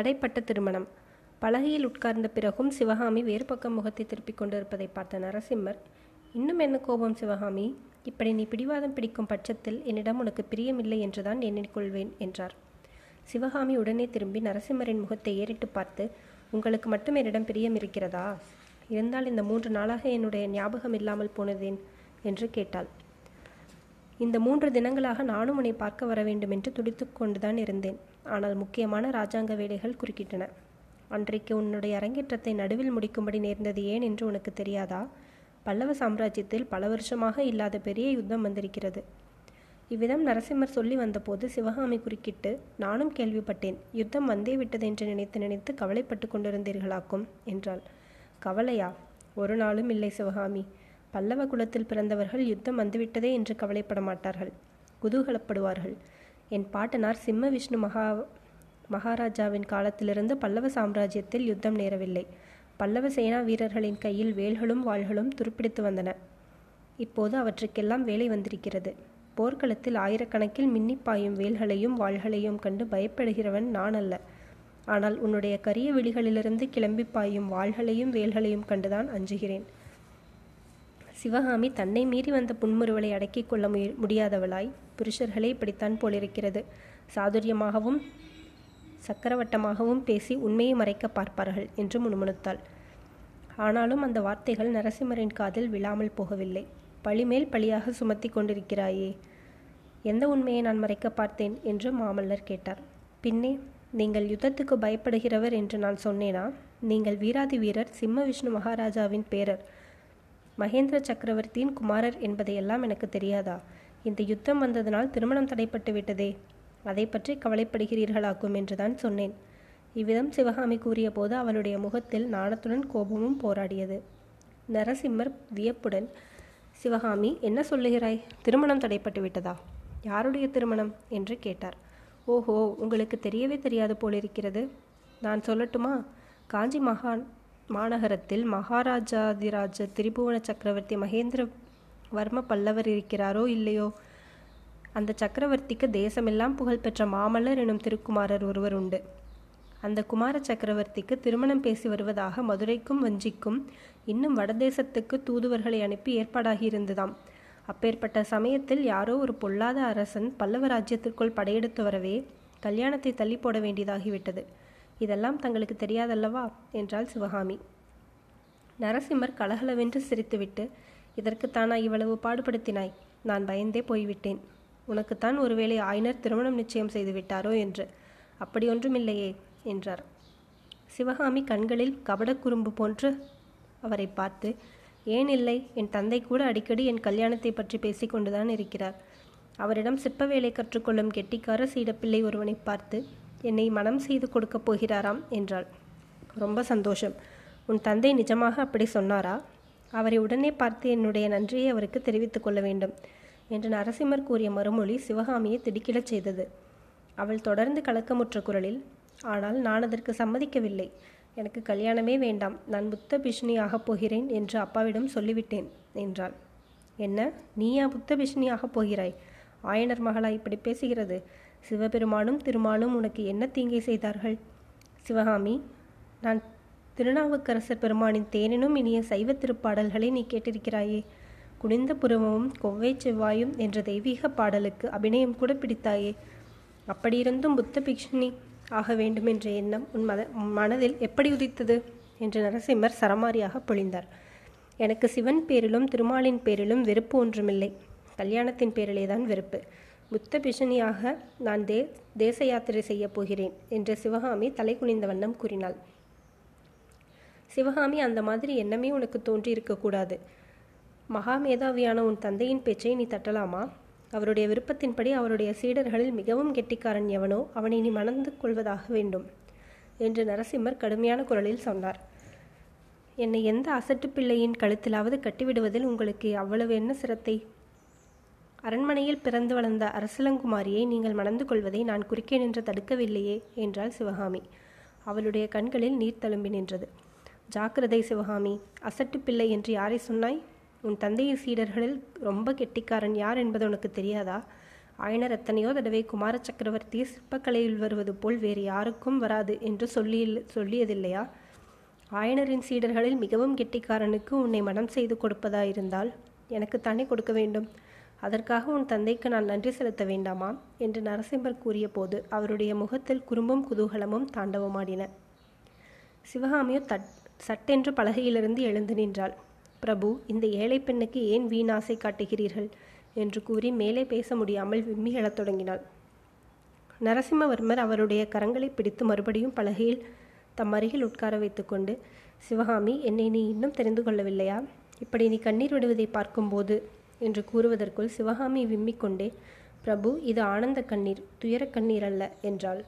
தடைப்பட்ட திருமணம். பலகையில் உட்கார்ந்த பிறகும் சிவகாமி வேறு பக்கம் முகத்தை திருப்பிக் கொண்டிருப்பதை பார்த்த நரசிம்மர் இன்னும் என்ன கோபம் சிவகாமி? இப்படி நீ பிடிவாதம் பிடிக்கும் பட்சத்தில் என்னிடம் உனக்கு பிரியமில்லை என்றுதான் எண்ணிக்கொள்வேன் என்றார். சிவகாமி உடனே திரும்பி நரசிம்மரின் முகத்தை ஏறிட்டு பார்த்து உங்களுக்கு மட்டும் என்னிடம் பிரியம் இருக்கிறதா? இருந்தால் இந்த மூன்று நாளாக என்னுடைய ஞாபகம் இல்லாமல் போனதேன்? என்று கேட்டாள். இந்த மூன்று தினங்களாக நானும் உன்னை பார்க்க வர வேண்டும் என்று துடித்து கொண்டுதான் இருந்தேன். ஆனால் முக்கியமான ராஜாங்க வேலைகள் குறுக்கிட்டன. அன்றைக்கு உன்னுடைய அரங்கேற்றத்தை நடுவில் முடிக்கும்படி நேர்ந்தது ஏன் என்று உனக்கு தெரியாதா? பல்லவ சாம்ராஜ்யத்தில் பல வருஷமாக இல்லாத பெரிய யுத்தம் வந்திருக்கிறது. இவ்விதம் நரசிம்மர் சொல்லி வந்தபோது சிவகாமி குறுக்கிட்டு நானும் கேள்விப்பட்டேன். யுத்தம் வந்தே விட்டதென்று நினைத்து நினைத்து கவலைப்பட்டு கொண்டிருந்தீர்களாக்கும்? என்றாள். கவலையா? ஒரு நாளும் இல்லை சிவகாமி. பல்லவ குலத்தில் பிறந்தவர்கள் யுத்தம் வந்துவிட்டதே என்று கவலைப்பட மாட்டார்கள் குதூகலப்படுவார்கள். என் பாட்டனார் சிம்ம விஷ்ணு மகா மகாராஜாவின் காலத்திலிருந்து பல்லவ சாம்ராஜ்யத்தில் யுத்தம் நேரவில்லை. பல்லவ சேனா வீரர்களின் கையில் வேல்களும் வாள்களும் துருப்பிடித்து வந்தன. இப்போது அவற்றுக்கெல்லாம் வேலை வந்திருக்கிறது. போர்க்களத்தில் ஆயிரக்கணக்கில் மின்னிப்பாயும் வேல்களையும் வாள்களையும் கண்டு பயப்படுகிறவன் நான் அல்ல. ஆனால் உன்னுடைய கரிய விழிகளிலிருந்து கிளம்பி பாயும் வாள்களையும் வேல்களையும் கண்டுதான் அஞ்சுகிறேன். சிவகாமி தன்னை மீறி வந்த புன்முறுவலை அடக்கிக் கொள்ள முடியாதவளாய் புருஷர்களே இப்படித்தான் போலிருக்கிறது. சாதுரியமாகவும் சக்கரவட்டமாகவும் பேசி உண்மையை மறைக்க பார்ப்பார்கள் என்று முணுமுணுத்தாள். ஆனாலும் அந்த வார்த்தைகள் நரசிம்மரின் காதில் விழாமல் போகவில்லை. பழிமேல் பழியாக சுமத்தி கொண்டிருக்கிறாயே எந்த உண்மையை நான் மறைக்க பார்த்தேன் என்று மாமல்லர் கேட்டார். பின்னே நீங்கள் யுத்தத்துக்கு பயப்படுகிறவர் என்று நான் சொன்னேனா? நீங்கள் வீராதி வீரர் சிம்ம விஷ்ணு மகாராஜாவின் பேரர். மகேந்திர சக்கரவர்த்தியின் குமாரர் என்பதையெல்லாம் எனக்கு தெரியாதா? இந்த யுத்தம் வந்ததனால் திருமணம் தடைப்பட்டு விட்டதே. அதை பற்றி கவலைப்படுகிறீர்களாக்கும் என்றுதான் சொன்னேன். இவ்விதம் சிவகாமி கூறியபோது அவளுடைய முகத்தில் நாணத்துடன் கோபமும் போராடியது. நரசிம்மர் வியப்புடன் சிவகாமி என்ன சொல்லுகிறாய்? திருமணம் தடைப்பட்டு விட்டதா? யாருடைய திருமணம்? என்று கேட்டார். ஓஹோ உங்களுக்கு தெரியவே தெரியாது போலிருக்கிறது. நான் சொல்லட்டுமா? காஞ்சி மகான் மாநகரத்தில் மகாராஜாதிராஜ திரிபுவன சக்கரவர்த்தி மகேந்திர வர்ம பல்லவர் இருக்கிறாரோ இல்லையோ? அந்த சக்கரவர்த்திக்கு தேசமெல்லாம் புகழ்பெற்ற மாமல்லர் எனும் திருக்குமாரர் ஒருவர் உண்டு. அந்த குமார சக்கரவர்த்திக்கு திருமணம் பேசி வருவதாக மதுரைக்கும் வஞ்சிக்கும் இன்னும் வடதேசத்துக்கு தூதுவர்களை அனுப்பி ஏற்பாடாகியிருந்ததாம் அப்பேற்பட்ட சமயத்தில் யாரோ ஒரு பொல்லாத அரசன் பல்லவ ராஜ்யத்திற்குள் படையெடுத்து வரவே கல்யாணத்தை தள்ளி போட வேண்டியதாகிவிட்டது இதெல்லாம் தங்களுக்கு தெரியாதல்லவா? என்றாள் சிவகாமி. நரசிம்மர் கலகலவென்று சிரித்துவிட்டு இதற்குத்தானா இவ்வளவு பாடுபடுத்தினாய்? நான் பயந்தே போய்விட்டேன். உனக்குத்தான் ஒருவேளை ஆயினர் திருமணம் நிச்சயம் செய்து விட்டாரோ என்று. அப்படி ஒன்றுமில்லையே என்றார். சிவகாமி கண்களில் கபடக்குறும்பு போன்று அவரை பார்த்து ஏன் இல்லை? என் தந்தை கூட அடிக்கடி என் கல்யாணத்தை பற்றி பேசிக்கொண்டுதான் இருக்கிறார். அவரிடம் சிற்ப வேலை கற்றுக்கொள்ளும் கெட்டிக்கார சீடப்பிள்ளை ஒருவனை பார்த்து என்னை மனம் செய்து கொடுக்கப் போகிறாராம் என்றாள். ரொம்ப சந்தோஷம். உன் தந்தை நிஜமாக அப்படி சொன்னாரா? அவரை உடனே பார்த்து என்னுடைய நன்றியை அவருக்கு தெரிவித்துக் கொள்ள வேண்டும் என்று நரசிம்மர் கூறிய மறுமொழி சிவகாமியை திடுக்கிடச் செய்தது. அவள் தொடர்ந்து கலக்கமுற்ற குரலில் ஆனால் நான் அதற்கு சம்மதிக்கவில்லை. எனக்கு கல்யாணமே வேண்டாம். நான் புத்த பிஷினி ஆகப் போகிறேன் என்று அப்பாவிடம் சொல்லிவிட்டேன் என்றாள். என்ன? நீயா புத்த பிஷினி ஆகப் போகிறாய்? ஆயனர் மகளா இப்படி பேசுகிறது. சிவபெருமானும் திருமாலும் உனக்கு என்ன தீங்கை செய்தார்கள்? சிவகாமி நான் திருநாவுக்கரசர் பெருமானின் தேனினும் இனிய சைவ திருப்பாடல்களை நீ கேட்டிருக்கிறாயே. குனிந்த புருவமும் கொவ்வை செவ்வாயும் என்ற தெய்வீக பாடலுக்கு அபிநயம் கூட பிடித்தாயே. அப்படியிருந்தும் புத்த பிக்ஷினி ஆக வேண்டும் என்ற எண்ணம் உன் மத மனதில் எப்படி உதித்தது? என்று நரசிம்மர் சரமாரியாக பொழிந்தார். எனக்கு சிவன் பேரிலும் திருமாலின் பேரிலும் வெறுப்பு ஒன்றுமில்லை. கல்யாணத்தின் பேரிலே தான் வெறுப்பு. புத்த பிஷனியாக நான் தே தேச யாத்திரை செய்யப் போகிறேன் என்று சிவகாமி தலை குனிந்த வண்ணம் கூறினாள். சிவகாமி அந்த மாதிரி எண்ணமே உனக்கு தோன்றி இருக்கக்கூடாது மகா மேதாவியான உன் தந்தையின் பேச்சை நீ தட்டலாமா? அவருடைய விருப்பத்தின்படி அவருடைய சீடர்களில் மிகவும் கெட்டிக்காரன் எவனோ அவனை நீ மணந்து கொள்வதாக வேண்டும் என்று நரசிம்மர் கடுமையான குரலில் சொன்னார். என்னை எந்த அசட்டு பிள்ளையின் கழுத்திலாவது கட்டிவிடுவதில் உங்களுக்கு அவ்வளவு என்ன சிரத்தை? அரண்மனையில் பிறந்து வளர்ந்த அரசலங்குமாரியை நீங்கள் மணந்து கொள்வதை நான் குறுக்கே நின்று தடுக்கவில்லையே என்றாள் சிவகாமி. அவளுடைய கண்களில் நீர் தழும்பி நின்றது. ஜாக்கிரதை சிவகாமி அசட்டு பிள்ளை என்று யாரை சொன்னாய்? உன் தந்தையின் சீடர்களில் ரொம்ப கெட்டிக்காரன் யார் என்பது உனக்கு தெரியாதா? ஆயனர் எத்தனையோ தடவை குமார சக்கரவர்த்தி சிற்பக்கலையில் வருவது போல் வேறு யாருக்கும் வராது என்று சொல்லி சொல்லியதில்லையா? ஆயனரின் சீடர்களில் மிகவும் கெட்டிக்காரனுக்கு உன்னை மனம் செய்து கொடுப்பதாயிருந்தால் எனக்கு தானே கொடுக்க வேண்டும்? அதற்காக உன் தந்தைக்கு நான் நன்றி செலுத்த வேண்டாமா என்று நரசிம்மர் கூறிய போது அவருடைய முகத்தில் குறும்பும் குதூகலமும் தாண்டவமாடின. சிவகாமியோ தட் சட்டென்று பலகையிலிருந்து எழுந்து நின்றாள். பிரபு இந்த ஏழை பெண்ணுக்கு ஏன் வீணாசை காட்டுகிறீர்கள்? என்று கூறி மேலே பேச முடியாமல் விம்மி எழத் தொடங்கினாள். நரசிம்மவர்மர் அவருடைய கரங்களை பிடித்து மறுபடியும் பலகையில் தம் அருகில் உட்கார வைத்துக்கொண்டு சிவகாமி என்னை நீ இன்னும் தெரிந்து கொள்ளவில்லையா? இப்படி நீ கண்ணீர் விடுவதை பார்க்கும்போது என்று கூறுவதற்குள் சிவகாமி விம்மிக்கொண்டே பிரபு இது ஆனந்த கண்ணீர் துயர கண்ணீர் அல்ல என்றாள்.